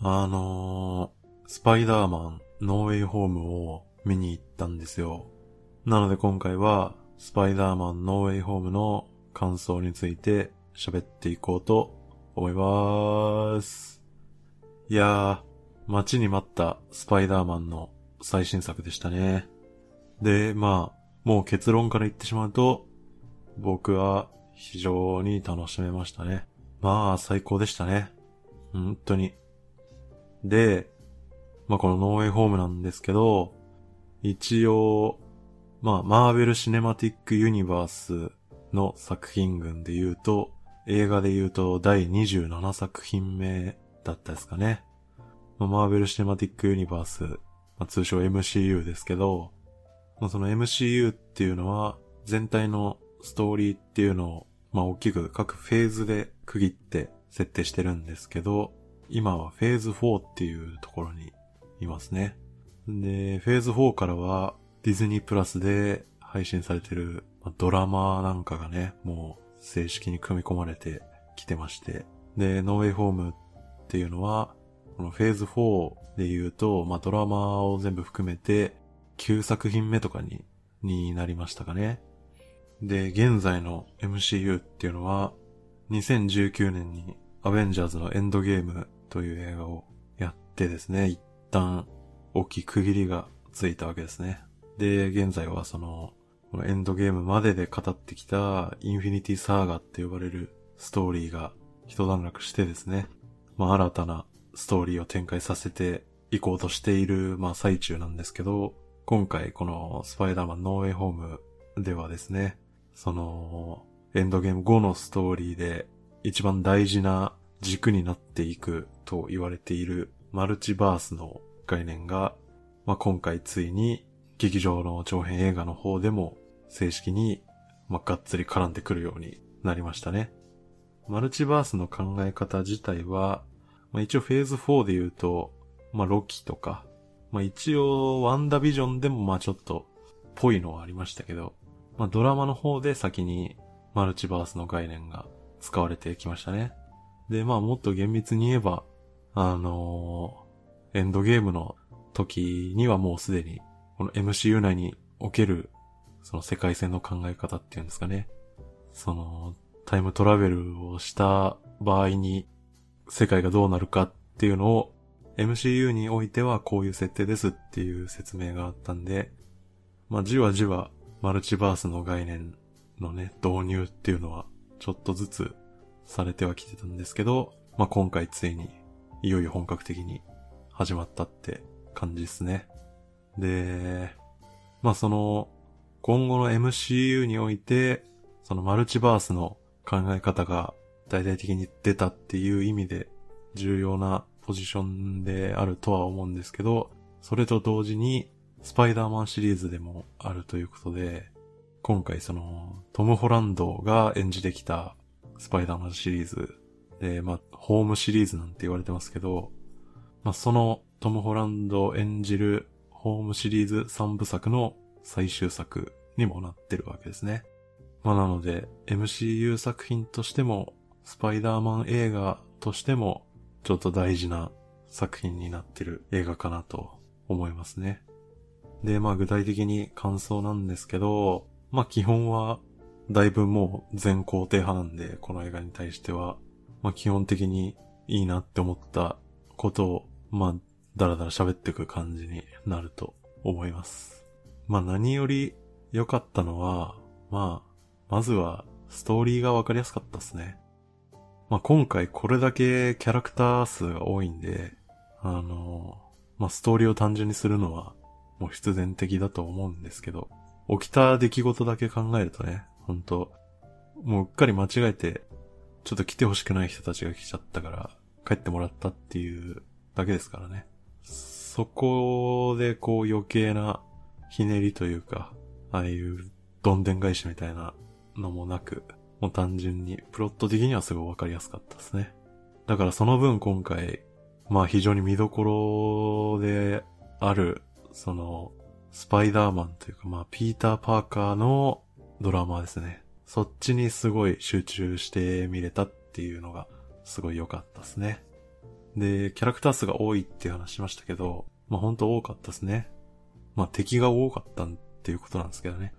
あのー、スパイダーマン、ノーウェイホームを見に行ったんですよ。なので今回は、スパイダーマン、ノーウェイホームの感想について喋っていこうと思います。いやー、待ちに待ったスパイダーマンの最新作でしたね。で、まあ、もう結論から言ってしまうと、僕は非常に楽しめましたね。まあ、最高でしたね。本当に。で、まあこのノーウェイホームなんですけど、一応、まあマーベルシネマティックユニバースの作品群で言うと、映画で言うと第27作品目だったですかね。まあ、マーベルシネマティックユニバース、まあ、通称 MCU ですけど、まあ、その MCU っていうのは全体のストーリーっていうのを、まあ大きく各フェーズで区切って設定してるんですけど、今はフェーズ4っていうところにいますね。で、フェーズ4からはディズニープラスで配信されてるドラマなんかがね、もう正式に組み込まれてきてまして。で、ノーウェイホームっていうのは、このフェーズ4で言うと、まあ、ドラマを全部含めて9作品目とかに、になりましたかね。で、現在の MCU っていうのは、2019年にアベンジャーズのエンドゲームという映画をやってですね、一旦大きい区切りがついたわけですね。で、現在はその、このエンドゲームまでで語ってきたインフィニティサーガって呼ばれるストーリーが一段落してですね、まあ新たなストーリーを展開させていこうとしている、まあ最中なんですけど、今回このスパイダーマンノーウェイホームではですね、その、エンドゲーム後のストーリーで一番大事な軸になっていくと言われているマルチバースの概念が、まあ、今回ついに劇場の長編映画の方でも正式に、まあ、がっつり絡んでくるようになりましたね。マルチバースの考え方自体は、まあ、一応フェーズ4で言うと、まあ、ロキとか、まあ、一応ワンダビジョンでもまあちょっとぽいのはありましたけど、まあ、ドラマの方で先にマルチバースの概念が使われてきましたね。で、まあもっと厳密に言えば、あのー、エンドゲームの時にはもうすでに、この MCU 内における、その世界線の考え方っていうんですかね。その、タイムトラベルをした場合に、世界がどうなるかっていうのを、MCU においてはこういう設定ですっていう説明があったんで、まあじわじわマルチバースの概念のね、導入っていうのはちょっとずつされてはきてたんですけど、まあ、今回ついに、いよいよ本格的に始まったって感じですね。で、まあ、その、今後の MCU において、そのマルチバースの考え方が大々的に出たっていう意味で重要なポジションであるとは思うんですけど、それと同時にスパイダーマンシリーズでもあるということで、今回そのトム・ホランドが演じてきたスパイダーマンシリーズで、まあ、ホームシリーズなんて言われてますけど、まあ、そのトム・ホランド演じるホームシリーズ3部作の最終作にもなってるわけですね。まあ、なので、MCU 作品としても、スパイダーマン映画としても、ちょっと大事な作品になってる映画かなと思いますね。で、まあ具体的に感想なんですけど、まあ基本はだいぶもう全肯定派なんで、この映画に対しては、まあ基本的にいいなって思ったことを、まあ、だらだら喋っていく感じになると思います。まあ何より良かったのは、まあ、まずはストーリーがわかりやすかったですね。まあ今回これだけキャラクター数が多いんで、あの、まあストーリーを単純にするのはもう必然的だと思うんですけど、起きた出来事だけ考えるとね、本当もううっかり間違えて、ちょっと来てほしくない人たちが来ちゃったから、帰ってもらったっていうだけですからね。そこでこう余計なひねりというか、ああいうどんでん返しみたいなのもなく、もう単純にプロット的にはすごいわかりやすかったですね。だからその分今回、まあ非常に見どころである、その、スパイダーマンというかまあピーター・パーカーのドラマですね。そっちにすごい集中して見れたっていうのがすごい良かったですね。で、キャラクター数が多いっていう話しましたけど、まあ本当多かったですね。まあ敵が多かったっていうことなんですけどね。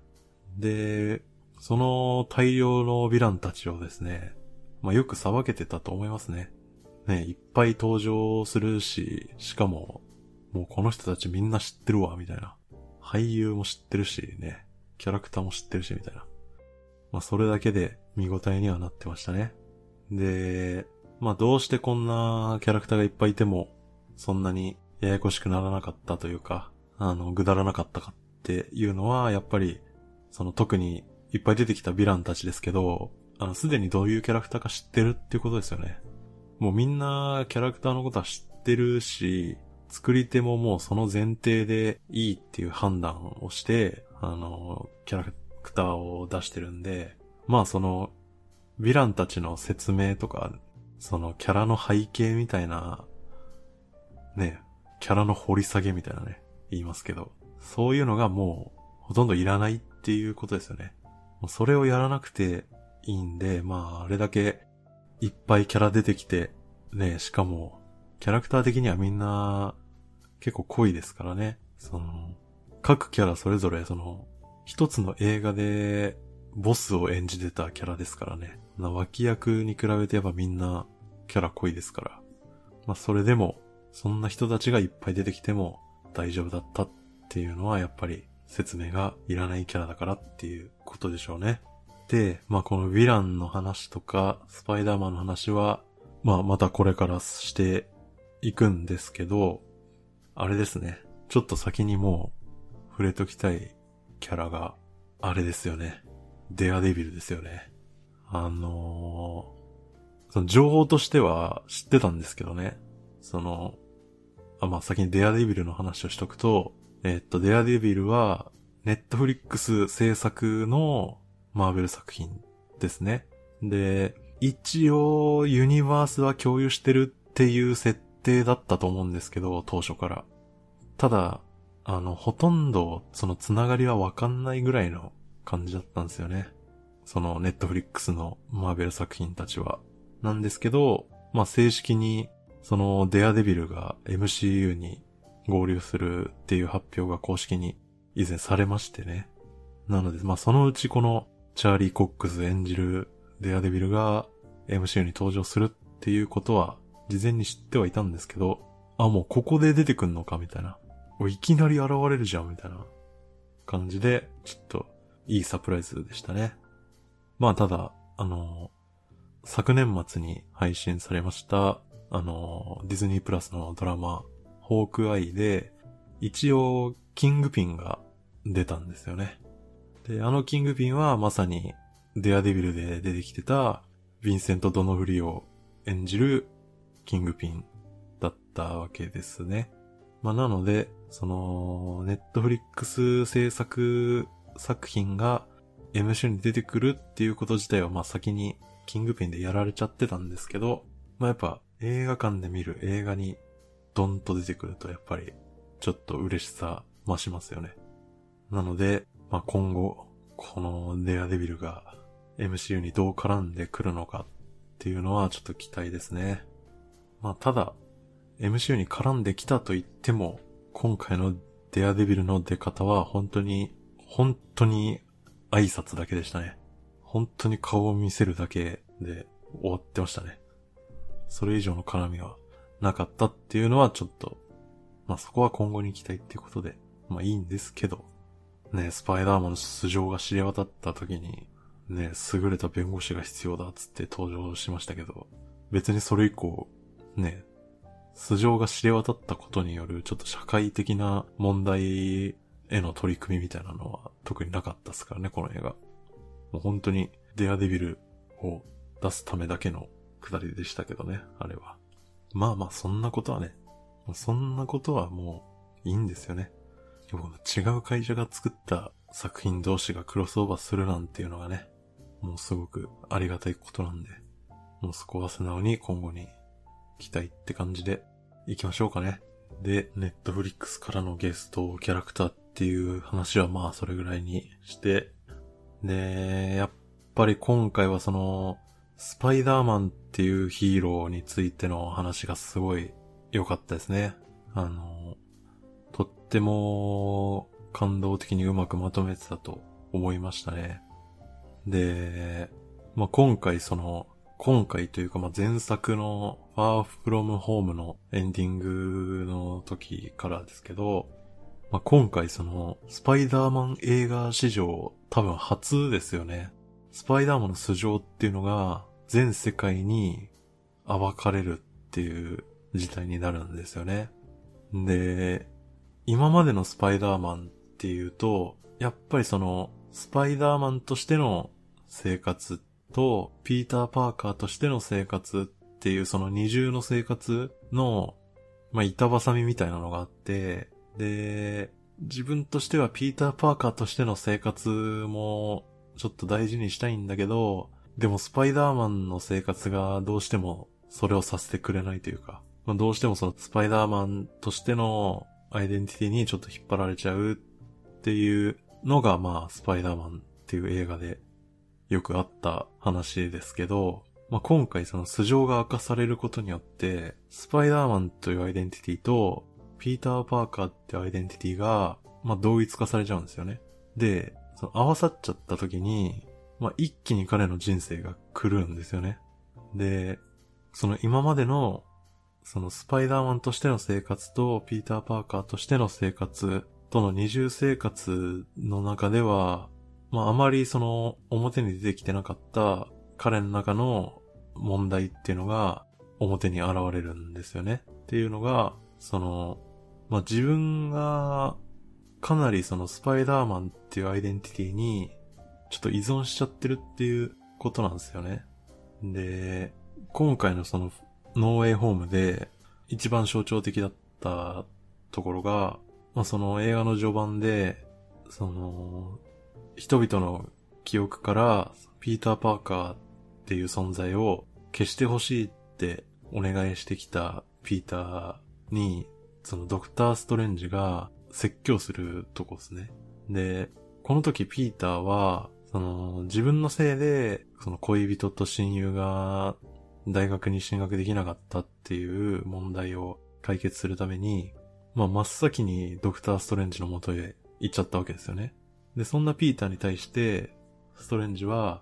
で、その大量のヴィランたちをですね、まあよくさばけてたと思いますね。ね、いっぱい登場するし、しかも、もうこの人たちみんな知ってるわ、みたいな。俳優も知ってるしね、キャラクターも知ってるし、みたいな。まあそれだけで見応えにはなってましたね。で、まあどうしてこんなキャラクターがいっぱいいても、そんなにややこしくならなかったというか、あの、ぐだらなかったかっていうのは、やっぱり、その特にいっぱい出てきたヴィランたちですけど、あの、すでにどういうキャラクターか知ってるっていうことですよね。もうみんなキャラクターのことは知ってるし、作り手ももうその前提でいいっていう判断をして、あの、キャラクターを出してるんで、まあその、ヴィランたちの説明とか、そのキャラの背景みたいな、ね、キャラの掘り下げみたいなね、言いますけど、そういうのがもうほとんどいらないっていうことですよね。それをやらなくていいんで、まああれだけいっぱいキャラ出てきて、ね、しかも、キャラクター的にはみんな結構濃いですからね。その、各キャラそれぞれその、一つの映画でボスを演じてたキャラですからね。脇役に比べてやっぱみんなキャラ濃いですから。まあそれでも、そんな人たちがいっぱい出てきても大丈夫だったっていうのはやっぱり説明がいらないキャラだからっていうことでしょうね。で、まあこのヴィランの話とか、スパイダーマンの話は、まあまたこれからしていくんですけど、あれですね。ちょっと先にもう触れときたいキャラが、あれですよね。デアデビルですよね。あのー、その情報としては知ってたんですけどね。その、あ、まあ、先にデアデビルの話をしとくと、えっと、デアデビルは、ネットフリックス制作のマーベル作品ですね。で、一応、ユニバースは共有してるっていう設定だったと思うんですけど、当初から。ただ、あの、ほとんど、そのつながりはわかんないぐらいの感じだったんですよね。その、ネットフリックスのマーベル作品たちは。なんですけど、まあ、正式に、その、デアデビルが MCU に合流するっていう発表が公式に以前されましてね。なので、まあ、そのうちこの、チャーリー・コックス演じるデアデビルが MCU に登場するっていうことは、事前に知ってはいたんですけど、あ、もうここで出てくんのかみたいな。いきなり現れるじゃんみたいな感じで、ちょっといいサプライズでしたね。まあただ、あの、昨年末に配信されました、あの、ディズニープラスのドラマ、ホークアイで、一応、キングピンが出たんですよね。で、あのキングピンはまさに、デアデビルで出てきてた、ヴィンセント・ドノフリを演じるキングピンだったわけですね。まあ、なので、その、ネットフリックス制作作品が MC に出てくるっていうこと自体はまあ先にキングピンでやられちゃってたんですけど、まあやっぱ映画館で見る映画にドンと出てくるとやっぱりちょっと嬉しさ増しますよね。なので、まあ今後、このデアデビルが MCU にどう絡んでくるのかっていうのはちょっと期待ですね。まあただ、MCU に絡んできたと言っても、今回のデアデビルの出方は本当に、本当に挨拶だけでしたね。本当に顔を見せるだけで終わってましたね。それ以上の絡みはなかったっていうのはちょっと、まあそこは今後に期待っていうことで、まあいいんですけど、ね、スパイダーマンの素性が知れ渡った時に、ね、優れた弁護士が必要だっつって登場しましたけど、別にそれ以降、ね、素性が知れ渡ったことによるちょっと社会的な問題への取り組みみたいなのは特になかったですからね、この映画。もう本当にデアデビルを出すためだけのくだりでしたけどね、あれは。まあまあ、そんなことはね、そんなことはもういいんですよね。違う会社が作った作品同士がクロスオーバーするなんていうのがね、もうすごくありがたいことなんで、もうそこは素直に今後に期待って感じで行きましょうかね。で、ネットフリックスからのゲストキャラクターっていう話はまあそれぐらいにして、で、やっぱり今回はその、スパイダーマンっていうヒーローについての話がすごい良かったですね。あの、とっても感動的にうまくまとめてたと思いましたね。で、まあ、今回その、今回というかま前作の Far From Home のエンディングの時からですけど、まあ、今回その、スパイダーマン映画史上多分初ですよね。スパイダーマンの素性っていうのが全世界に暴かれるっていう事態になるんですよね。で、今までのスパイダーマンっていうと、やっぱりその、スパイダーマンとしての生活と、ピーター・パーカーとしての生活っていうその二重の生活の、まあ、板挟みみたいなのがあって、で、自分としてはピーター・パーカーとしての生活もちょっと大事にしたいんだけど、でもスパイダーマンの生活がどうしてもそれをさせてくれないというか、まあ、どうしてもそのスパイダーマンとしてのアイデンティティにちょっと引っ張られちゃうっていうのがまあスパイダーマンっていう映画でよくあった話ですけど、まあ、今回その素性が明かされることによって、スパイダーマンというアイデンティティと、ピーター・パーカーってアイデンティティが、まあ、同一化されちゃうんですよね。で、その合わさっちゃった時に、まあ、一気に彼の人生が来るんですよね。で、その今までの、そのスパイダーマンとしての生活と、ピーター・パーカーとしての生活との二重生活の中では、まああまりその表に出てきてなかった彼の中の問題っていうのが表に現れるんですよね。っていうのが、その、まあ自分がかなりそのスパイダーマンっていうアイデンティティにちょっと依存しちゃってるっていうことなんですよね。で、今回のそのノーウェイホームで一番象徴的だったところが、まあ、その映画の序盤で、その、人々の記憶からピーター・パーカーっていう存在を消してほしいってお願いしてきたピーターに、そのドクター・ストレンジが説教するとこですね。で、この時ピーターは、その、自分のせいで、その恋人と親友が大学に進学できなかったっていう問題を解決するために、まあ真っ先にドクター・ストレンジの元へ行っちゃったわけですよね。で、そんなピーターに対して、ストレンジは、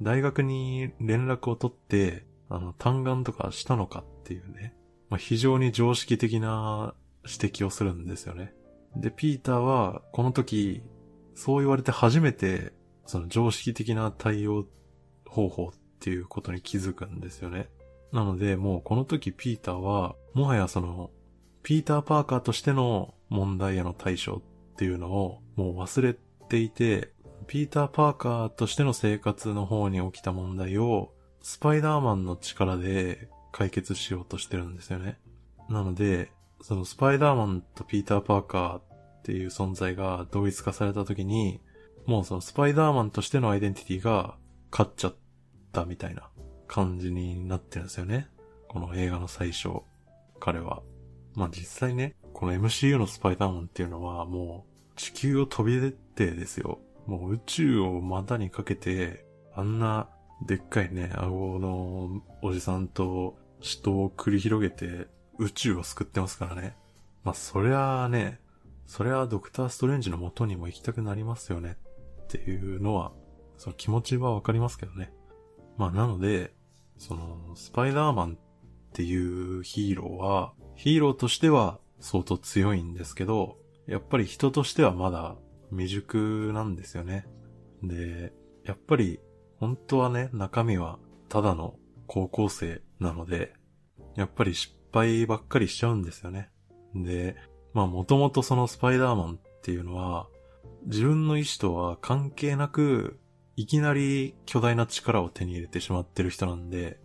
大学に連絡を取って、あの、単眼とかしたのかっていうね、まあ、非常に常識的な指摘をするんですよね。で、ピーターは、この時、そう言われて初めて、その常識的な対応方法っていうことに気づくんですよね。なので、もうこの時ピーターは、もはやその、ピーター・パーカーとしての問題への対処っていうのをもう忘れていて、ピーター・パーカーとしての生活の方に起きた問題を、スパイダーマンの力で解決しようとしてるんですよね。なので、そのスパイダーマンとピーター・パーカーっていう存在が同一化された時に、もうそのスパイダーマンとしてのアイデンティティが勝っちゃったみたいな感じになってるんですよね。この映画の最初、彼は。まあ実際ね、この MCU のスパイダーマンっていうのはもう地球を飛び出てですよ。もう宇宙を股にかけて、あんなでっかいね、顎のおじさんと死闘を繰り広げて宇宙を救ってますからね。まあそりゃあね、それはドクターストレンジの元にも行きたくなりますよねっていうのは、その気持ちはわかりますけどね。まあなので、その、スパイダーマンっていうヒーローは、ヒーローとしては相当強いんですけど、やっぱり人としてはまだ未熟なんですよね。で、やっぱり本当はね、中身はただの高校生なので、やっぱり失敗ばっかりしちゃうんですよね。で、まあもともとそのスパイダーマンっていうのは、自分の意志とは関係なく、いきなり巨大な力を手に入れてしまってる人なんで、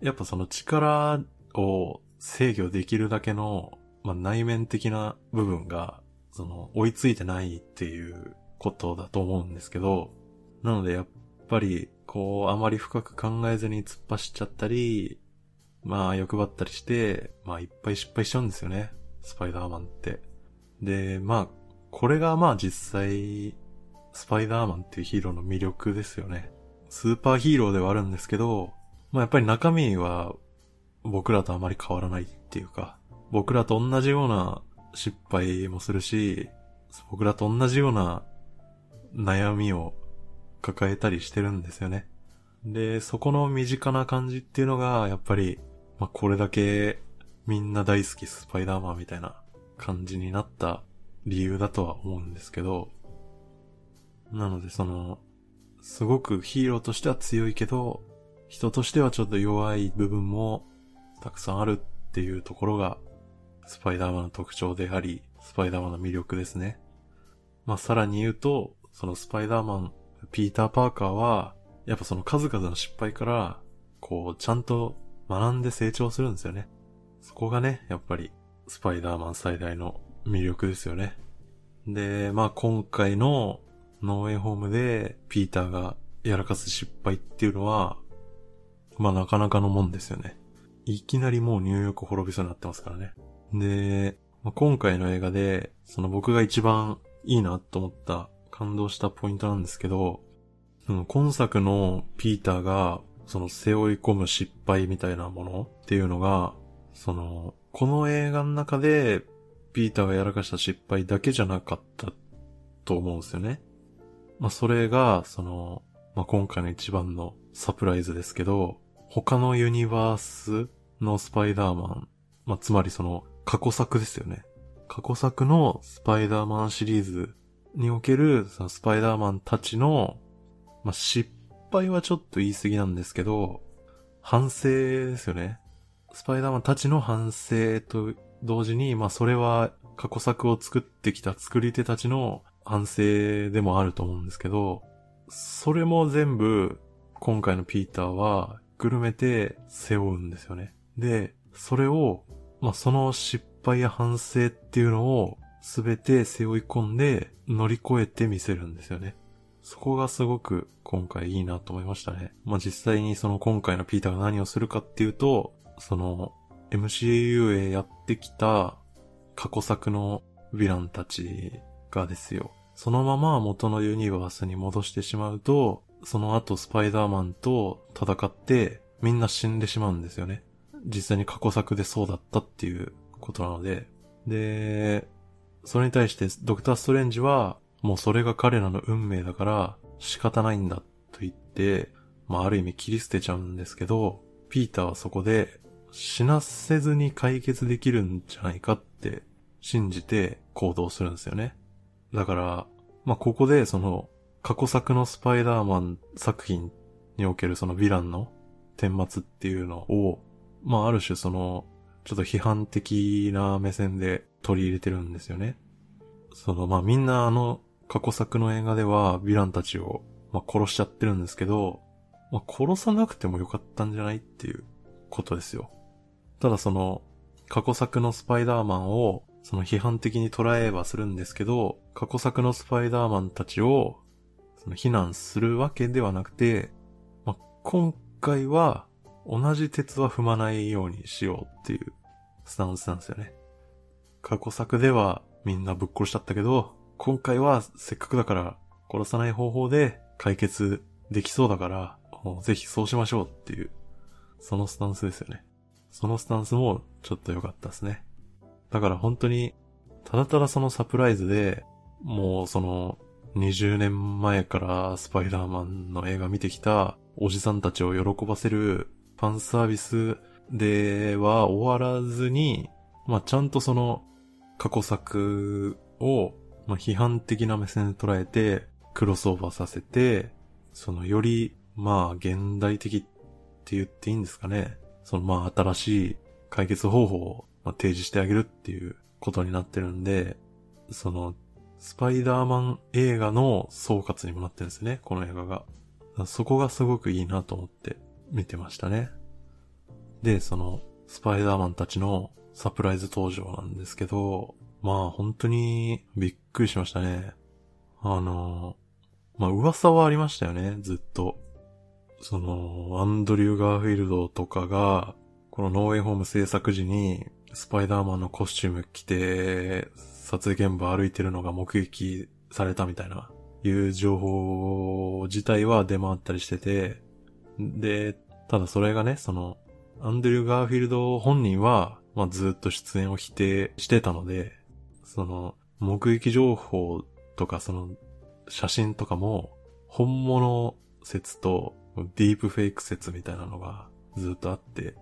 やっぱその力を制御できるだけの、まあ、内面的な部分が、その、追いついてないっていうことだと思うんですけど、なのでやっぱり、こう、あまり深く考えずに突っ走っちゃったり、まあ欲張ったりして、まあいっぱい失敗しちゃうんですよね。スパイダーマンって。で、まあ、これがまあ実際、スパイダーマンっていうヒーローの魅力ですよね。スーパーヒーローではあるんですけど、まあやっぱり中身は僕らとあまり変わらないっていうか、僕らと同じような失敗もするし、僕らと同じような悩みを抱えたりしてるんですよね。で、そこの身近な感じっていうのが、やっぱり、まあ、これだけみんな大好きスパイダーマンみたいな感じになった理由だとは思うんですけど、なのでその、すごくヒーローとしては強いけど、人としてはちょっと弱い部分もたくさんあるっていうところが、スパイダーマンの特徴であり、スパイダーマンの魅力ですね。まあ、さらに言うと、そのスパイダーマン、ピーター・パーカーは、やっぱその数々の失敗から、こう、ちゃんと学んで成長するんですよね。そこがね、やっぱり、スパイダーマン最大の魅力ですよね。で、まあ今回のノーウェイホームでピーターがやらかす失敗っていうのは、まあなかなかのもんですよね。いきなりもうニューヨーク滅びそうになってますからね。で、まあ、今回の映画で、その僕が一番いいなと思った感動したポイントなんですけど、うん、今作のピーターが、その背負い込む失敗みたいなものっていうのが、その、この映画の中で、ピーターがやらかした失敗だけじゃなかったと思うんですよね。まあ、それが、その、まあ、今回の一番のサプライズですけど、他のユニバースのスパイダーマン、まあ、つまりその、過去作ですよね。過去作のスパイダーマンシリーズにおける、そのスパイダーマンたちの、まあ、失敗はちょっと言い過ぎなんですけど、反省ですよね。スパイダーマンたちの反省と同時に、まあそれは過去作を作ってきた作り手たちの反省でもあると思うんですけど、それも全部今回のピーターはくるめて背負うんですよね。で、それを、まあその失敗や反省っていうのをすべて背負い込んで乗り越えてみせるんですよね。そこがすごく今回いいなと思いましたね。まあ実際にその今回のピーターが何をするかっていうと、その MCU へやってきた過去作のヴィランたちがですよ。そのまま元のユニバースに戻してしまうと、その後スパイダーマンと戦ってみんな死んでしまうんですよね。実際に過去作でそうだったっていうことなので。で、それに対してドクターストレンジはもうそれが彼らの運命だから仕方ないんだと言って、まあある意味切り捨てちゃうんですけど、ピーターはそこで死なせずに解決できるんじゃないかって信じて行動するんですよね。だから、まあ、ここでその過去作のスパイダーマン作品におけるそのヴィランの顛末っていうのを、まあ、ある種その、ちょっと批判的な目線で取り入れてるんですよね。その、まあ、みんなあの過去作の映画ではヴィランたちを、まあ、殺しちゃってるんですけど、まあ、殺さなくてもよかったんじゃないっていうことですよ。ただその、過去作のスパイダーマンを、その批判的に捉えはするんですけど、過去作のスパイダーマンたちを、その非難するわけではなくて、まあ、今回は、同じ鉄は踏まないようにしようっていうスタンスなんですよね。過去作ではみんなぶっ殺しちゃったけど、今回はせっかくだから殺さない方法で解決できそうだから、ぜひそうしましょうっていう、そのスタンスですよね。そのスタンスもちょっと良かったですね。だから本当に、ただただそのサプライズで、もうその、20年前からスパイダーマンの映画見てきたおじさんたちを喜ばせるファンサービスでは終わらずに、まあちゃんとその過去作を、まあ、批判的な目線で捉えてクロスオーバーさせて、そのよりまあ現代的って言っていいんですかね。そのまあ新しい解決方法を提示してあげるっていうことになってるんで、その、スパイダーマン映画の総括にもなってるんですね、この映画が。そこがすごくいいなと思って見てましたね。で、その、スパイダーマンたちのサプライズ登場なんですけど、まあ本当にびっくりしましたね。あの、まあ噂はありましたよね、ずっと。その、アンドリュー・ガーフィールドとかが、このノーウェイホーム制作時に、スパイダーマンのコスチューム着て、撮影現場歩いてるのが目撃されたみたいな、いう情報自体は出回ったりしてて、で、ただそれがね、その、アンドリュー・ガーフィールド本人は、まあずっと出演を否定してたので、その、目撃情報とかその、写真とかも、本物説とディープフェイク説みたいなのがずっとあって、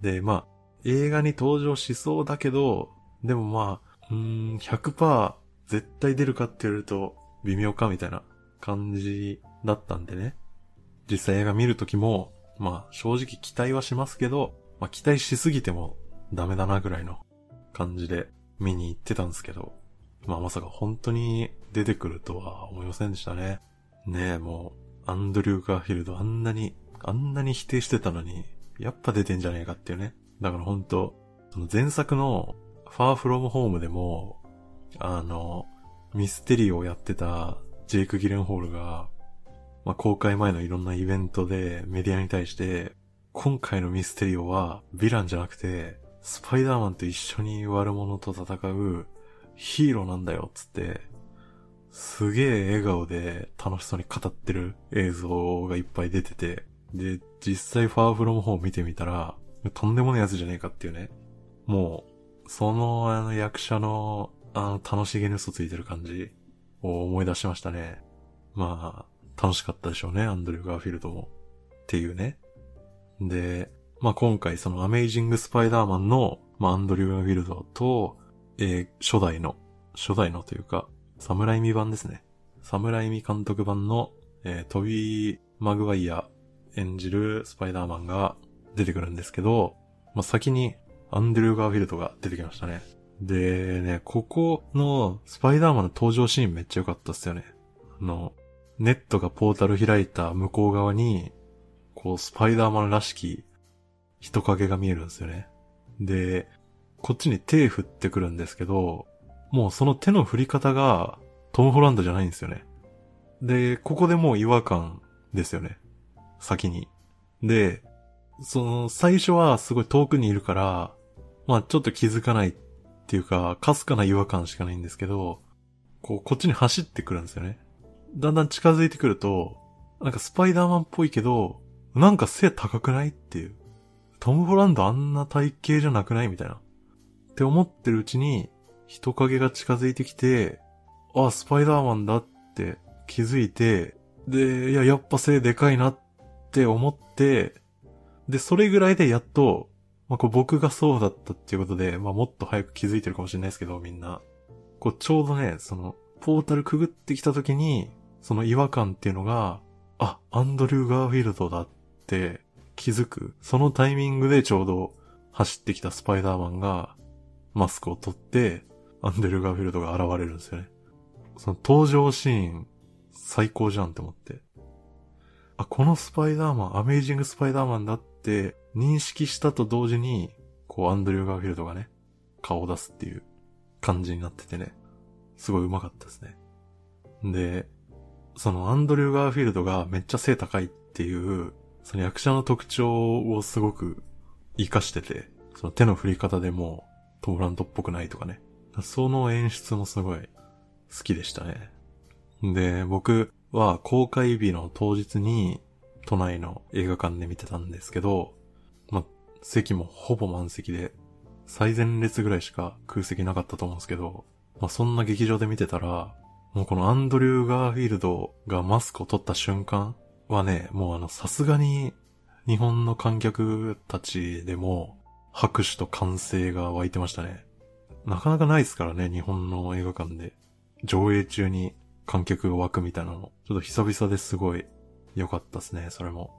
で、まあ、映画に登場しそうだけど、でもまあ、うーん、100%絶対出るかって言われると微妙かみたいな感じだったんでね。実際映画見るときも、まあ正直期待はしますけど、まあ期待しすぎてもダメだなぐらいの感じで見に行ってたんですけど、まあまさか本当に出てくるとは思いませんでしたね。ねえ、もう、アンドリュー・ガーフィールドあんなに、あんなに否定してたのに、やっぱ出てんじゃねえかっていうね。だから本当その前作のファーフロムホームでも、あの、ミステリーをやってたジェイク・ギレンホールが、まあ、公開前のいろんなイベントでメディアに対して、今回のミステリオはヴィランじゃなくて、スパイダーマンと一緒に悪者と戦うヒーローなんだよ、つって、すげえ笑顔で楽しそうに語ってる映像がいっぱい出てて、で、実際ファーフロムホー見てみたら、とんでもないやつじゃねえかっていうね。もう、そのあの役者のあの楽しげに嘘ついてる感じを思い出しましたね。まあ、楽しかったでしょうね、アンドリュー・ガーフィールドも。っていうね。で、まあ今回そのアメイジング・スパイダーマンの、まあアンドリュー・ガーフィールドと、えー、初代の、初代のというか、サムライミ版ですね。サムライミ監督版の、えー、トビー・マグワイア演じるスパイダーマンが出てくるんですけど、まあ、先にアンドリュー・ガーフィールドが出てきましたね。でね、ここのスパイダーマンの登場シーンめっちゃ良かったっすよね。あの、ネットがポータル開いた向こう側に、こうスパイダーマンらしき人影が見えるんですよね。で、こっちに手振ってくるんですけど、もうその手の振り方がトム・ホランドじゃないんですよね。で、ここでもう違和感ですよね。先に。で、その最初はすごい遠くにいるから、まあちょっと気づかないっていうか、かすかな違和感しかないんですけど、こう、こっちに走ってくるんですよね。だんだん近づいてくると、なんかスパイダーマンっぽいけど、なんか背高くないっていう。トム・ホランドあんな体型じゃなくないみたいな。って思ってるうちに、人影が近づいてきて、あ、スパイダーマンだって気づいて、で、いや、やっぱ背でかいなって思って、で、それぐらいでやっと、まあ、こう僕がそうだったっていうことで、まあ、もっと早く気づいてるかもしれないですけど、みんな。こう、ちょうどね、その、ポータルくぐってきた時に、その違和感っていうのが、あ、アンドリュー・ガーフィールドだって気づく。そのタイミングでちょうど走ってきたスパイダーマンが、マスクを取って、アンドリュー・ガーフィールドが現れるんですよね。その登場シーン、最高じゃんって思って。あ、このスパイダーマン、アメイジングスパイダーマンだって認識したと同時に、こう、アンドリュー・ガーフィールドがね、顔を出すっていう感じになっててね、すごい上手かったですね。で、そのアンドリュー・ガーフィールドがめっちゃ背高いっていう、その役者の特徴をすごく活かしてて、その手の振り方でもトムランドっぽくないとかね。その演出もすごい好きでしたね。で、僕は公開日の当日に都内の映画館で見てたんですけど、ま席もほぼ満席で、最前列ぐらいしか空席なかったと思うんですけど、まあ、そんな劇場で見てたら、もうこのアンドリュー・ガーフィールドがマスクを取った瞬間はね、もうあの、さすがに日本の観客たちでも拍手と歓声が湧いてましたね。なかなかないですからね、日本の映画館で。上映中に観客が湧くみたいなの。ちょっと久々ですごい良かったですね、それも。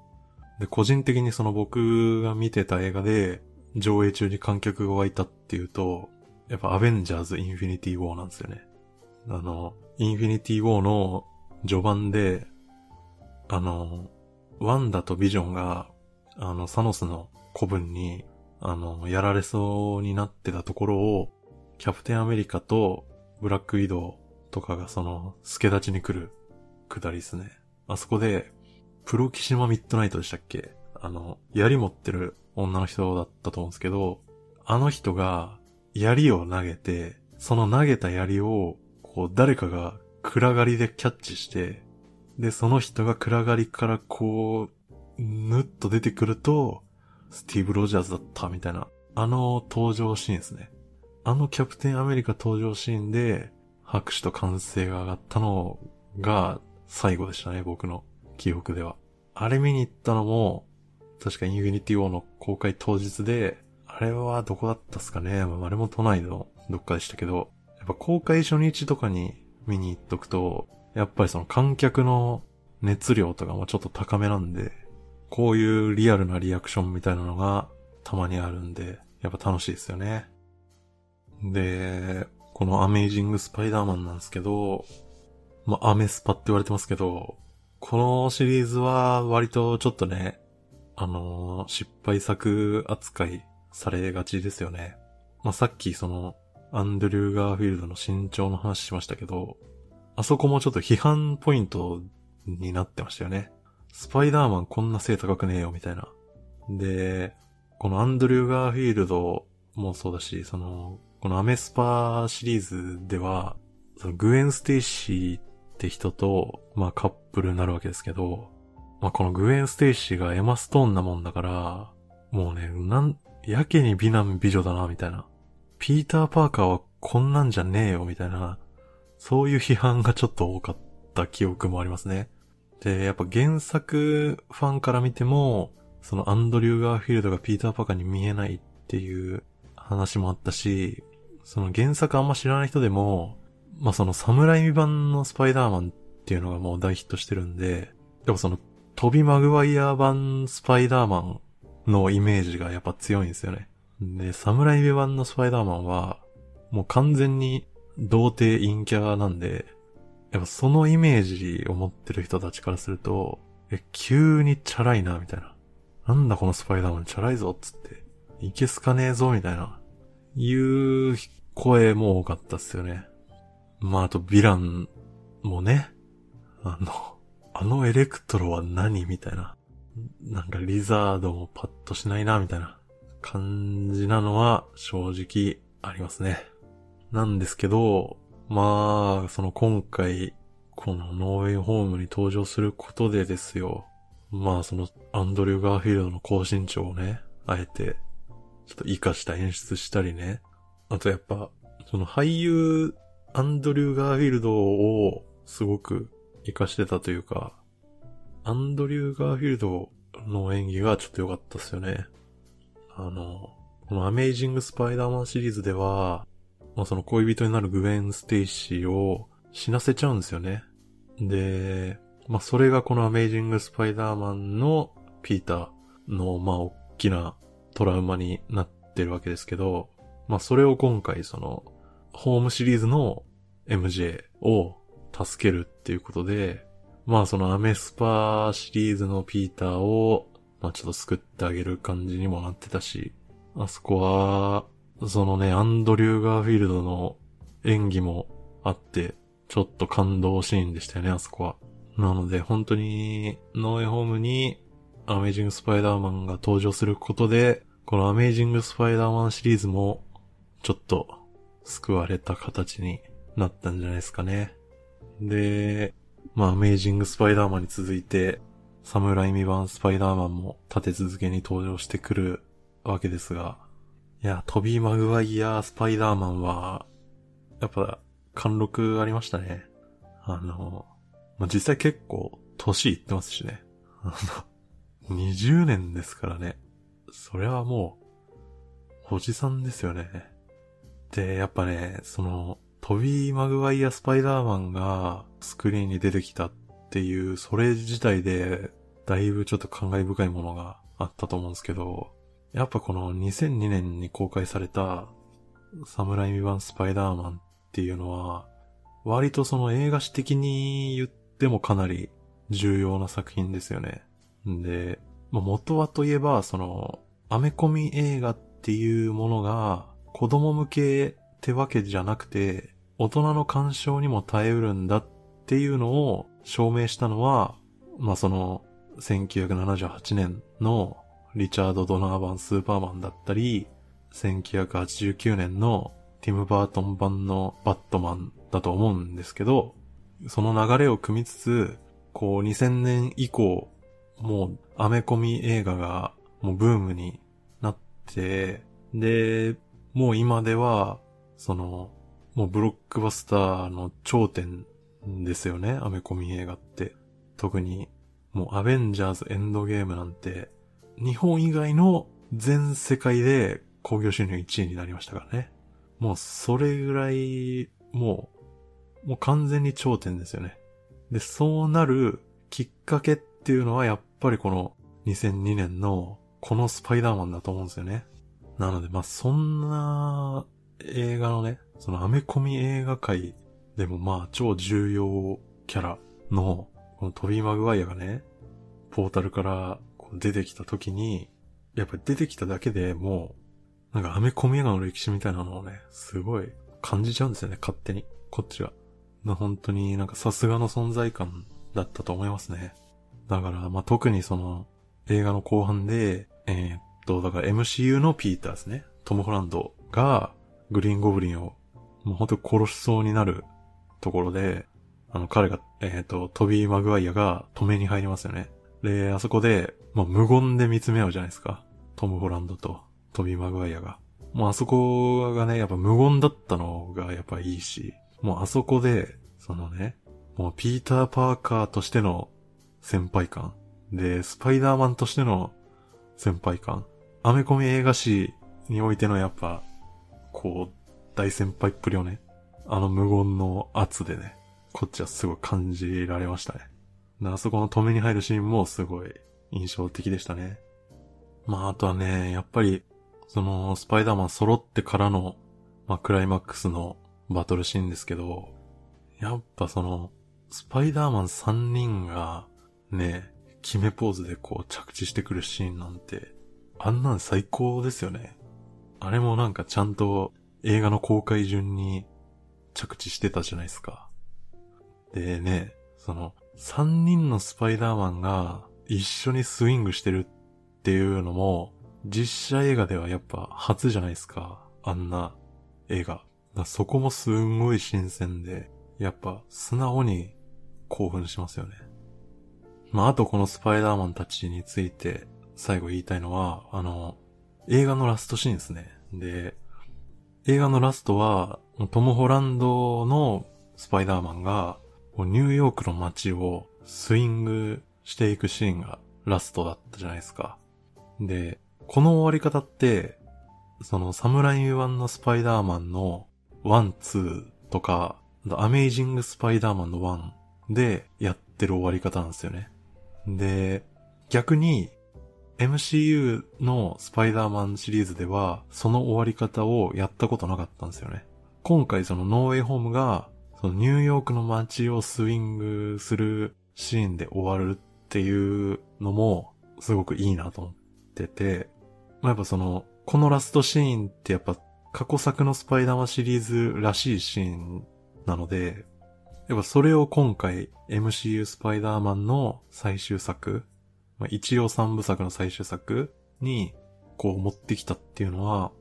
で、個人的にその僕が見てた映画で、上映中に観客が湧いたっていうと、やっぱアベンジャーズ・インフィニティ・ウォーなんですよね。あの、インフィニティ・ウォーの序盤で、あの、ワンダとビジョンが、あの、サノスの古文に、あの、やられそうになってたところを、キャプテンアメリカとブラックウィドウとかがその、助立ちに来るくだりですね。あそこで、プロキシマミッドナイトでしたっけ？あの、槍持ってる女の人だったと思うんですけど、あの人が槍を投げて、その投げた槍を、こう誰かが暗がりでキャッチして、で、その人が暗がりからこう、ぬっと出てくると、スティーブ・ロジャーズだったみたいな、あの登場シーンですね。あのキャプテンアメリカ登場シーンで、拍手と歓声が上がったのが最後でしたね、僕の記憶では。あれ見に行ったのも、確かインフィニティ・ウォーの公開当日で、あれはどこだったっすかねあれも都内のどっかでしたけど、ぱ公開初日とかに見に行っとくと、やっぱりその観客の熱量とかもちょっと高めなんで、こういうリアルなリアクションみたいなのがたまにあるんで、やっぱ楽しいですよね。で、このアメイジングスパイダーマンなんですけど、まあ、アメスパって言われてますけど、このシリーズは割とちょっとね、あのー、失敗作扱いされがちですよね。まあ、さっきその、アンドリュー・ガーフィールドの身長の話しましたけど、あそこもちょっと批判ポイントになってましたよね。スパイダーマンこんな背高くねえよ、みたいな。で、このアンドリュー・ガーフィールドもそうだし、その、このアメスパシリーズでは、そのグエン・ステイシーって人と、まあカップルになるわけですけど、まあこのグエン・ステイシーがエマストーンなもんだから、もうね、なん、やけに美男美女だな、みたいな。ピーター・パーカーはこんなんじゃねえよ、みたいな。そういう批判がちょっと多かった記憶もありますね。で、やっぱ原作ファンから見ても、そのアンドリュー・ガーフィールドがピーター・パーカーに見えないっていう話もあったし、その原作あんま知らない人でも、まあそのサムライ版のスパイダーマンっていうのがもう大ヒットしてるんで、やっぱそのトビ・マグワイア版スパイダーマンのイメージがやっぱ強いんですよね。で、サムライ版のスパイダーマンは、もう完全に童貞陰キャなんで、やっぱそのイメージを持ってる人たちからすると、え、急にチャラいな、みたいな。なんだこのスパイダーマンチャラいぞ、っつって。いけすかねえぞ、みたいな。いう声も多かったっすよね。まあ、あと、ヴィランもね、あの、あのエレクトロは何みたいな。なんかリザードもパッとしないな、みたいな感じなのは正直ありますね。なんですけど、まあ、その今回、このノーウェイホームに登場することでですよ。まあ、そのアンドリュー・ガーフィールドの高身長をね、あえて、ちょっと活かした演出したりね。あとやっぱ、その俳優、アンドリュー・ガーフィールドをすごく活かしてたというか、アンドリュー・ガーフィールドの演技がちょっと良かったっすよね。あの、このアメイジング・スパイダーマンシリーズでは、まあ、その恋人になるグエン・ステイシーを死なせちゃうんですよね。で、まあ、それがこのアメイジング・スパイダーマンのピーターの、まあ、大きなトラウマになってるわけですけど、まあ、それを今回その、ホームシリーズの MJ を助けるっていうことで、まあそのアメスパーシリーズのピーターを、まあちょっと救ってあげる感じにもなってたし、あそこは、そのね、アンドリュー・ガーフィールドの演技もあって、ちょっと感動シーンでしたよね、あそこは。なので、本当に、ノーエホームに、アメイジング・スパイダーマンが登場することで、このアメイジング・スパイダーマンシリーズも、ちょっと、救われた形になったんじゃないですかね。で、まあ、アメイジング・スパイダーマンに続いて、サムライミ版スパイダーマンも立て続けに登場してくるわけですが、いや、トビー・マグワイア・スパイダーマンは、やっぱ、貫禄ありましたね。あの、まあ、実際結構、年いってますしね。あの、20年ですからね。それはもう、おじさんですよね。で、やっぱね、その、トビー・マグワイア・スパイダーマンがスクリーンに出てきたっていう、それ自体で、だいぶちょっと感慨深いものがあったと思うんですけど、やっぱこの2002年に公開されたサムライミ版スパイダーマンっていうのは、割とその映画史的に言ってもかなり重要な作品ですよね。で、まあ、元はといえば、その、アメコミ映画っていうものが子供向けってわけじゃなくて、大人の干渉にも耐えうるんだっていうのを証明したのは、まあ、その、1978年のリチャード・ドナー版スーパーマンだったり、1989年のティム・バートン版のバットマンだと思うんですけど、その流れを組みつつ、こう2000年以降、もうアメコミ映画がもうブームになって、で、もう今では、その、もうブロックバスターの頂点ですよね、アメコミ映画って。特に、もうアベンジャーズエンドゲームなんて、日本以外の全世界で興行収入1位になりましたからね。もうそれぐらい、もう、もう完全に頂点ですよね。で、そうなるきっかけっていうのはやっぱりこの2002年のこのスパイダーマンだと思うんですよね。なので、まあ、そんな映画のね、そのアメコミ映画界でもまあ超重要キャラのこのトビー・マグワイアがね、ポータルからこう出てきた時に、やっぱり出てきただけでもう、なんかアメコミ映画の歴史みたいなのをね、すごい感じちゃうんですよね、勝手に。こっちが。な本当になんかさすがの存在感だったと思いますね。だから、まあ、特にその映画の後半で、えーっと、だから MCU のピーターですね。トム・ホランドがグリーン・ゴブリンをもう本当に殺しそうになるところで、あの彼が、えーと、トビー・マグワイアが止めに入りますよね。で、あそこで、まあ、無言で見つめ合うじゃないですか。トム・ホランドとトビー・マグワイアが。もうあそこがね、やっぱ無言だったのがやっぱいいし、もうあそこで、そのね、もうピーター・パーカーとしての先輩感。で、スパイダーマンとしての先輩感。アメコミ映画史においてのやっぱ、こう、大先輩っぷりをね、あの無言の圧でね、こっちはすごい感じられましたね。あそこの止めに入るシーンもすごい印象的でしたね。まああとはね、やっぱり、その、スパイダーマン揃ってからの、まあクライマックスのバトルシーンですけど、やっぱその、スパイダーマン3人が、ね、決めポーズでこう着地してくるシーンなんて、あんなん最高ですよね。あれもなんかちゃんと映画の公開順に着地してたじゃないですか。でね、その、3人のスパイダーマンが一緒にスイングしてるっていうのも、実写映画ではやっぱ初じゃないですか。あんな映画。そこもすんごい新鮮で、やっぱ素直に興奮しますよね。まあ、あとこのスパイダーマンたちについて最後言いたいのは、あの、映画のラストシーンですね。で、映画のラストは、トム・ホランドのスパイダーマンが、ニューヨークの街をスイングしていくシーンがラストだったじゃないですか。で、この終わり方って、そのサムライ版のスパイダーマンのone、two とか、アメイジングスパイダーマンの one でやってる終わり方なんですよね。で、逆に MCU のスパイダーマンシリーズではその終わり方をやったことなかったんですよね。今回そのノーウェイホームがそのニューヨークの街をスイングするシーンで終わるっていうのもすごくいいなと思ってて、まあ、やっぱその、このラストシーンってやっぱ過去作のスパイダーマンシリーズらしいシーンなので、やっぱそれを今回 MCU スパイダーマンの最終作、まあ、一応三部作の最終作にこう持ってきたっていうのは、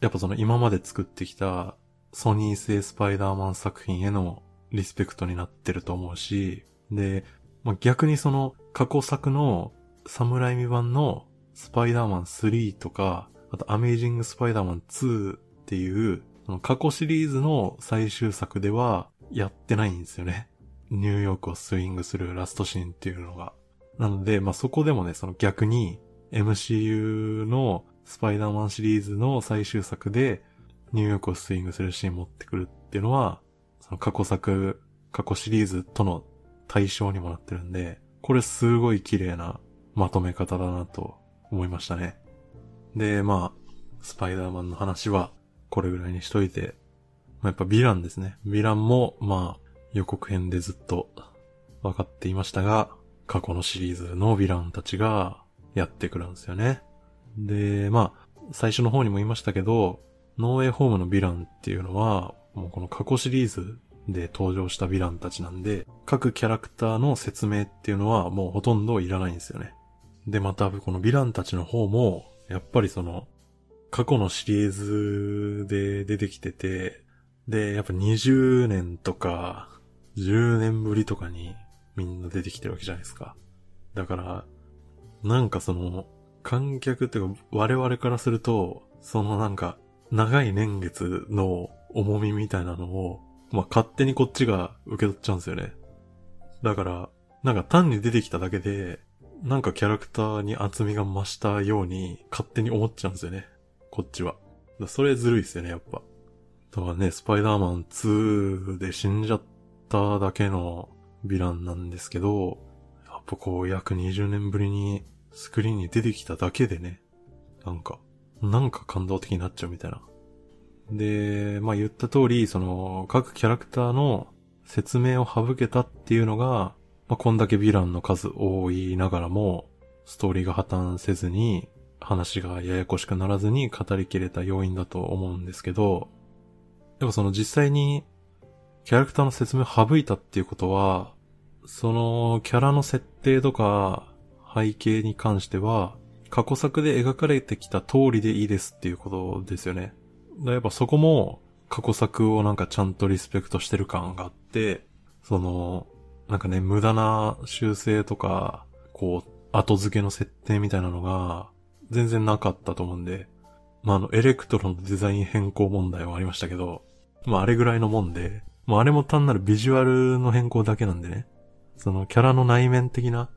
やっぱその今まで作ってきたソニー製スパイダーマン作品へのリスペクトになってると思うし、で、まあ、逆にその過去作のサムライミ版のスパイダーマン3とか、あとアメイジングスパイダーマン2っていう、過去シリーズの最終作ではやってないんですよね。ニューヨークをスイングするラストシーンっていうのが。なので、まあ、そこでもね、その逆に MCU のスパイダーマンシリーズの最終作でニューヨークをスイングするシーン持ってくるっていうのは、その過去作、過去シリーズとの対象にもなってるんで、これすごい綺麗なまとめ方だなと思いましたね。で、まあ、スパイダーマンの話はこれぐらいにしといて、まあ、やっぱヴィランですね。ヴィランも、まあ、予告編でずっと分かっていましたが、過去のシリーズのヴィランたちがやってくるんですよね。で、まあ、最初の方にも言いましたけど、ノーウェイホームのヴィランっていうのは、もうこの過去シリーズで登場したヴィランたちなんで、各キャラクターの説明っていうのはもうほとんどいらないんですよね。で、またこのヴィランたちの方も、やっぱりその、過去のシリーズで出てきてて、で、やっぱ20年とか、10年ぶりとかにみんな出てきてるわけじゃないですか。だから、なんかその、観客っていうか我々からすると、そのなんか、長い年月の重みみたいなのを、まあ、勝手にこっちが受け取っちゃうんですよね。だから、なんか単に出てきただけで、なんかキャラクターに厚みが増したように勝手に思っちゃうんですよね。こっちは。それずるいっすよね、やっぱ。だかね、スパイダーマン2で死んじゃっただけのヴィランなんですけど、やっぱこう約20年ぶりにスクリーンに出てきただけでね、なんか、なんか感動的になっちゃうみたいな。で、まあ言った通り、その、各キャラクターの説明を省けたっていうのが、まあこんだけヴィランの数多いながらも、ストーリーが破綻せずに、話がややこしくならずに語りきれた要因だと思うんですけど、でもその実際にキャラクターの説明を省いたっていうことは、そのキャラの設定とか背景に関しては、過去作で描かれてきた通りでいいですっていうことですよね。だやっぱそこも過去作をなんかちゃんとリスペクトしてる感があって、その、なんかね、無駄な修正とか、こう、後付けの設定みたいなのが、全然なかったと思うんで、まあ、あの、エレクトロのデザイン変更問題はありましたけど、まあ、あれぐらいのもんで、まあ、あれも単なるビジュアルの変更だけなんでね、そのキャラの内面的な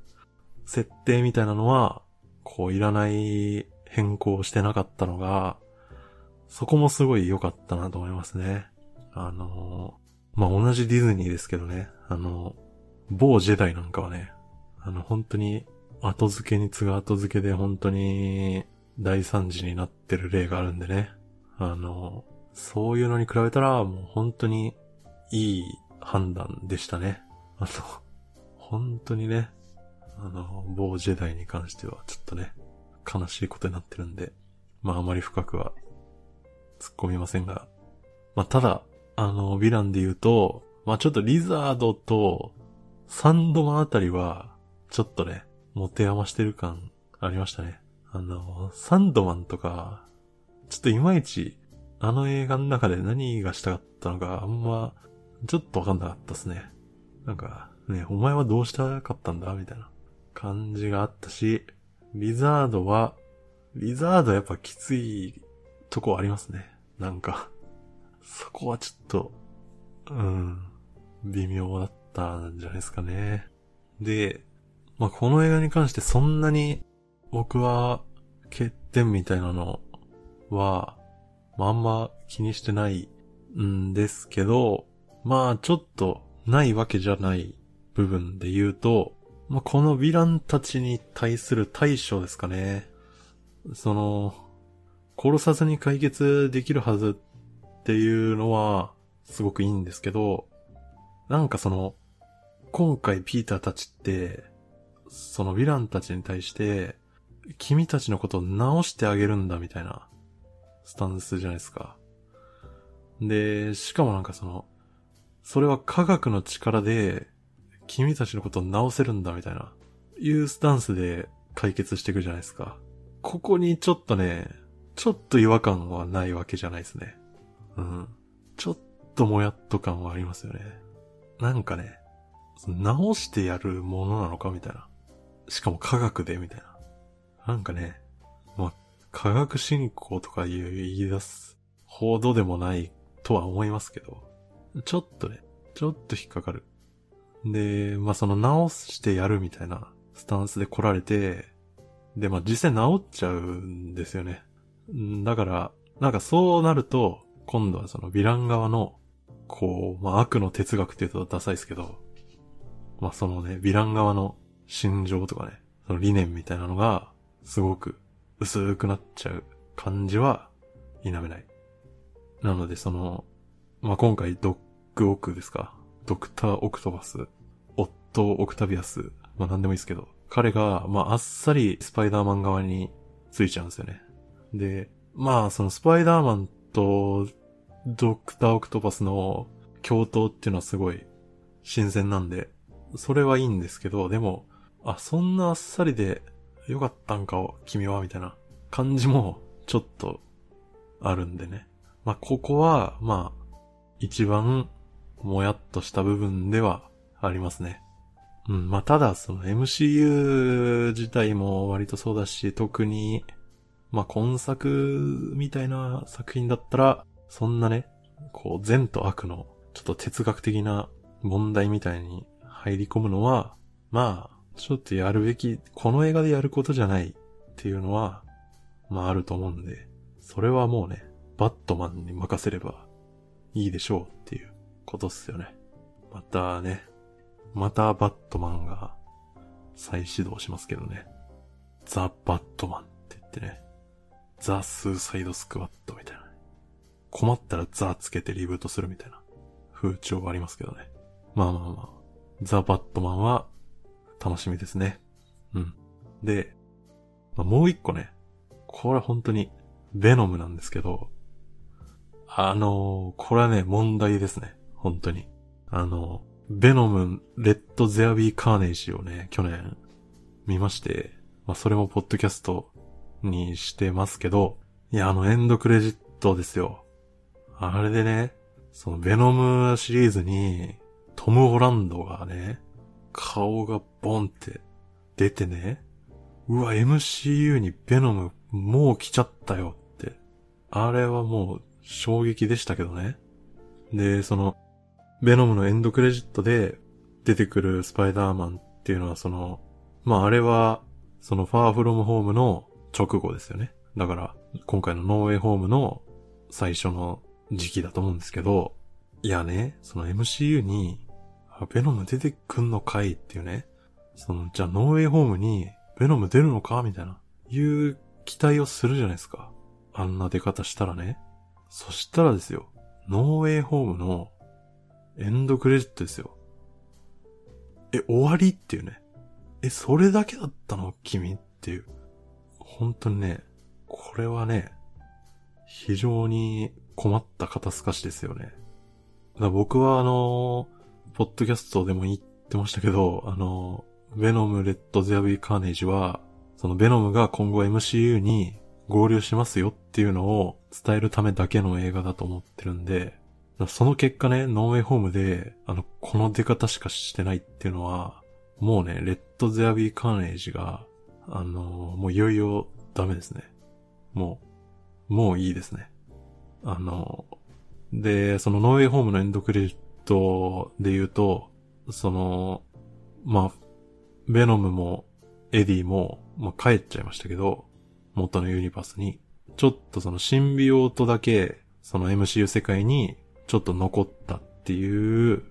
設定みたいなのは、こう、いらない変更してなかったのが、そこもすごい良かったなと思いますね。あのまあ、同じディズニーですけどね、あの、某ジェダイなんかはね、あの、本当に後付けに次ぐ後付けで本当に大惨事になってる例があるんでね。あの、そういうのに比べたらもう本当にいい判断でしたね。あの、本当にね、あの、某ジェダイに関してはちょっとね、悲しいことになってるんで、まああまり深くは突っ込みませんが。まあただ、あの、ヴィランで言うと、まあちょっとリザードとサンドマンあたりは、ちょっとね、持て余してる感ありましたね。あの、サンドマンとか、ちょっといまいち、あの映画の中で何がしたかったのか、あんま、ちょっとわかんなかったですね。なんか、ね、お前はどうしたかったんだみたいな感じがあったし、リザードは、リザードやっぱきついとこありますね。なんか、そこはちょっと、うん、微妙だったんじゃないですかね。で、まあ、この映画に関してそんなに僕は欠点みたいなのは、まあ、あんま気にしてないんですけど、まあちょっとないわけじゃない部分で言うと、まあ、このヴィランたちに対する対処ですかね。その、殺さずに解決できるはずっていうのはすごくいいんですけど、なんかその、今回ピーターたちってそのヴィランたちに対して、君たちのことを直してあげるんだみたいなスタンスじゃないですか。で、しかもなんかその、それは科学の力で君たちのことを直せるんだみたいな、いうスタンスで解決していくじゃないですか。ここにちょっとね、ちょっと違和感はないわけじゃないですね。うん。ちょっともやっと感はありますよね。なんかね、直してやるものなのかみたいな。しかも科学で、みたいな。なんかね、まあ、科学進行とか言い出すほどでもないとは思いますけど、ちょっとね、ちょっと引っかかる。で、まあ、その直してやるみたいなスタンスで来られて、で、まあ、実際治っちゃうんですよね。だから、なんかそうなると、今度はそのヴィラン側の、こう、まあ、悪の哲学って言うとダサいですけど、まあ、そのね、ヴィラン側の心情とかね、その理念みたいなのが、すごく薄くなっちゃう感じは否めない。なのでその、まあ、今回ドッグオークですか。ドクターオクトバス、オットオクタビアス、まあ、なんでもいいですけど、彼が、まあ、あっさりスパイダーマン側についちゃうんですよね。で、まあ、そのスパイダーマンとドクターオクトパスの共闘っていうのはすごい新鮮なんで、それはいいんですけど、でも、あ、そんなあっさりでよかったんか、君は、みたいな感じもちょっとあるんでね。まあ、ここは、まあ、一番もやっとした部分ではありますね。うん、まあ、ただ、その MCU 自体も割とそうだし、特に、まあ、今作みたいな作品だったら、そんなね、こう、善と悪の、ちょっと哲学的な問題みたいに入り込むのは、まあ、ちょっとやるべき、この映画でやることじゃないっていうのは、まああると思うんで、それはもうね、バットマンに任せればいいでしょうっていうことっすよね。またね、またバットマンが再始動しますけどね。ザ・バットマンって言ってね、ザ・スーサイド・スクワットみたいな、困ったらザつけてリブートするみたいな風潮がありますけどね。まあまあまあ、ザ・バットマンは楽しみですね。うん。で、まあ、もう一個ね、これ本当に、ベノムなんですけど、あのー、これはね、問題ですね。本当に。あの、ベノム、レッド・ゼアビー・カーネージをね、去年、見まして、まあ、それもポッドキャストにしてますけど、いや、あのエンドクレジットですよ。あれでね、そのベノムシリーズに、トム・ホランドがね、顔がボンって出てね、うわ、MCU にベノムもう来ちゃったよって。あれはもう衝撃でしたけどね。で、その、ベノムのエンドクレジットで出てくるスパイダーマンっていうのはその、まああれは、そのファーフロムホームの直後ですよね。だから、今回のノーウェイホームの最初の時期だと思うんですけど、いやね、その MCU にベノム出てくんのかいっていうね。その、じゃあノーウェイホームにベノム出るのかみたいな。いう期待をするじゃないですか。あんな出方したらね。そしたらですよ。ノーウェイホームのエンドクレジットですよ。え、終わりっていうね。え、それだけだったの君っていう。本当にね、これはね、非常に困った肩透かしですよね。だ僕はあのポッドキャストでも言ってましたけど、あの、ベノム・レッド・ゼアビー・カーネージは、そのベノムが今後 MCU に合流しますよっていうのを伝えるためだけの映画だと思ってるんで、その結果ね、ノーウェイホームで、あの、この出方しかしてないっていうのは、もうね、レット・ゼア・ビー・カーネイジが、あのもういよいよダメですね。もう、もういいですね。あので、そのノーウェイホームのエンドクレジットで言うと、その、まあ、ベノムもエディも、まあ、帰っちゃいましたけど、元のユニバースに、ちょっとそのシンビオートだけ、その MCU 世界にちょっと残ったっていう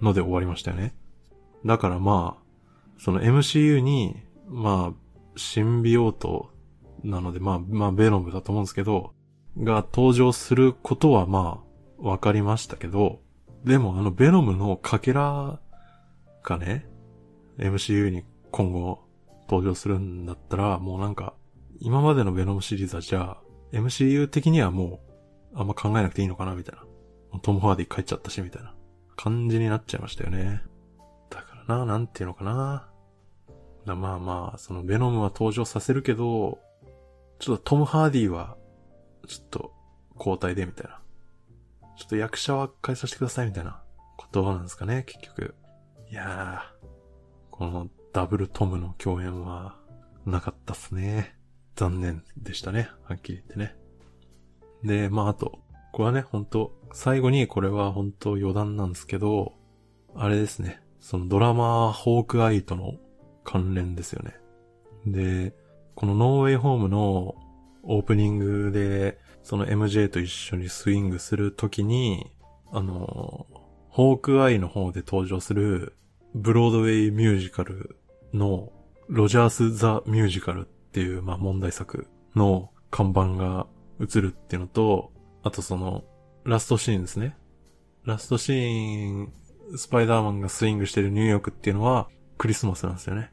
ので終わりましたよね。だからまあ、その MCU に、まあ、シンビオートなので、まあ、まあ、ベノムだと思うんですけど、が登場することはまあ、わかりましたけど、でもあのベノムのかけらがね、MCU に今後登場するんだったら、もうなんか、今までのベノムシリーズはじゃあ、MCU 的にはもう、あんま考えなくていいのかなみたいな。トム・ハーディ帰っちゃったし、みたいな感じになっちゃいましたよね。だからな、なんていうのかな。だまあまあ、そのベノムは登場させるけど、ちょっとトム・ハーディは、ちょっと交代で、みたいな。ちょっと役者は変えさせてくださいみたいなことなんですかね、結局。いやー、このダブルトムの共演はなかったっすね。残念でしたね。はっきり言ってね。で、まああと、これはね、本当最後にこれは本当余談なんですけど、あれですね。そのドラマホークアイとの関連ですよね。で、このノーウェイホームのオープニングでその MJ と一緒にスイングするときに、あの、ホークアイの方で登場するブロードウェイミュージカルのロジャース・ザ・ミュージカルっていう、まあ、問題作の看板が映るっていうのと、あとその、ラストシーンですね。ラストシーン、スパイダーマンがスイングしてるニューヨークっていうのはクリスマスなんですよね。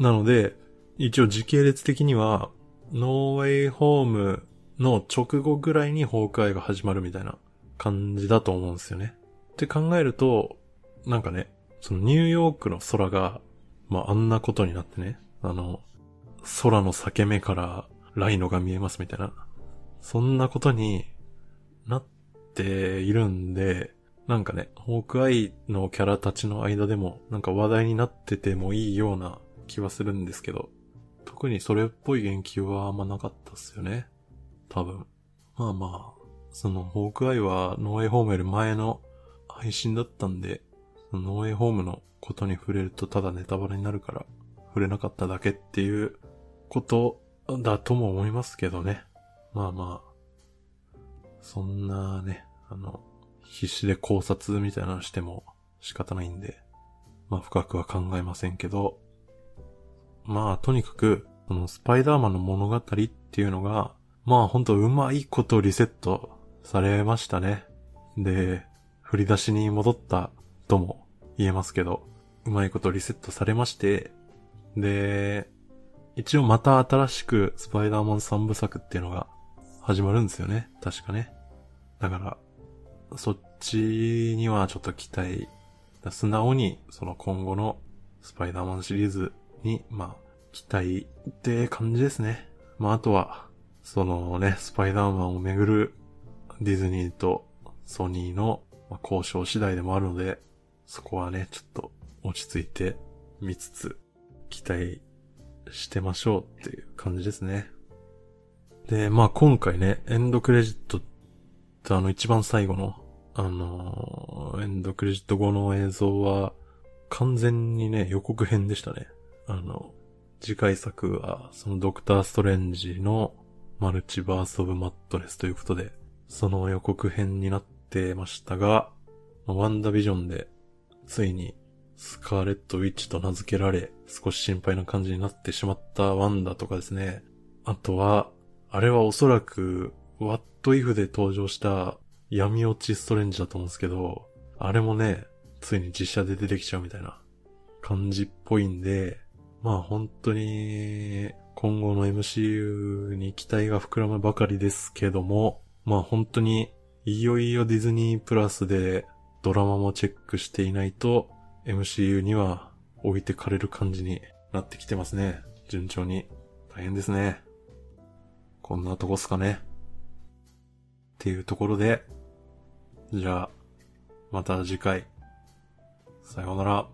なので、一応時系列的には、ノーウェイホームの直後ぐらいに崩壊が始まるみたいな感じだと思うんですよね。って考えると、なんかね、そのニューヨークの空が、まあ、あんなことになってね、あの、空の裂け目からライノが見えますみたいな、そんなことになっているんで、なんかね、ホークアイのキャラたちの間でもなんか話題になっててもいいような気はするんですけど、特にそれっぽい言及はあんまなかったっすよね。多分。まあまあ、そのホークアイはノーエイホームより前の配信だったんで、ノーエイホームのことに触れるとただネタバレになるから触れなかっただけっていうことだとも思いますけどね。まあまあ、そんなね、あの、必死で考察みたいなのしても仕方ないんで、まあ深くは考えませんけど、まあとにかく、このスパイダーマンの物語っていうのが、まあほんとうまいことリセットされましたね。で、振り出しに戻ったとも言えますけど、うまいことリセットされまして、で、一応また新しくスパイダーマン3部作っていうのが始まるんですよね。確かね。だから、そっちにはちょっと期待、素直にその今後のスパイダーマンシリーズに、まあ、期待って感じですね。まああとは、そのね、スパイダーマンをめぐるディズニーとソニーの交渉次第でもあるので、そこはね、ちょっと落ち着いて見つつ、期待してましょうっていう感じですね。で、まあ今回ね、エンドクレジットってあの一番最後の、あのー、エンドクレジット後の映像は、完全にね、予告編でしたね。あの、次回作は、そのドクターストレンジのマルチバースオブマットレスということで、その予告編になってましたが、ワンダビジョンで、ついにスカーレット・ウィッチと名付けられ、少し心配な感じになってしまったワンダとかですね。あとは、あれはおそらく、ワットイフで登場した闇落ちストレンジだと思うんですけど、あれもね、ついに実写で出てきちゃうみたいな感じっぽいんで、まあ本当に、今後の MCU に期待が膨らむばかりですけども、まあ本当に、いよいよディズニープラスでドラマもチェックしていないと、MCU には置いてかれる感じになってきてますね。順調に。大変ですね。こんなとこっすかね。っていうところで、じゃあ、また次回。さようなら。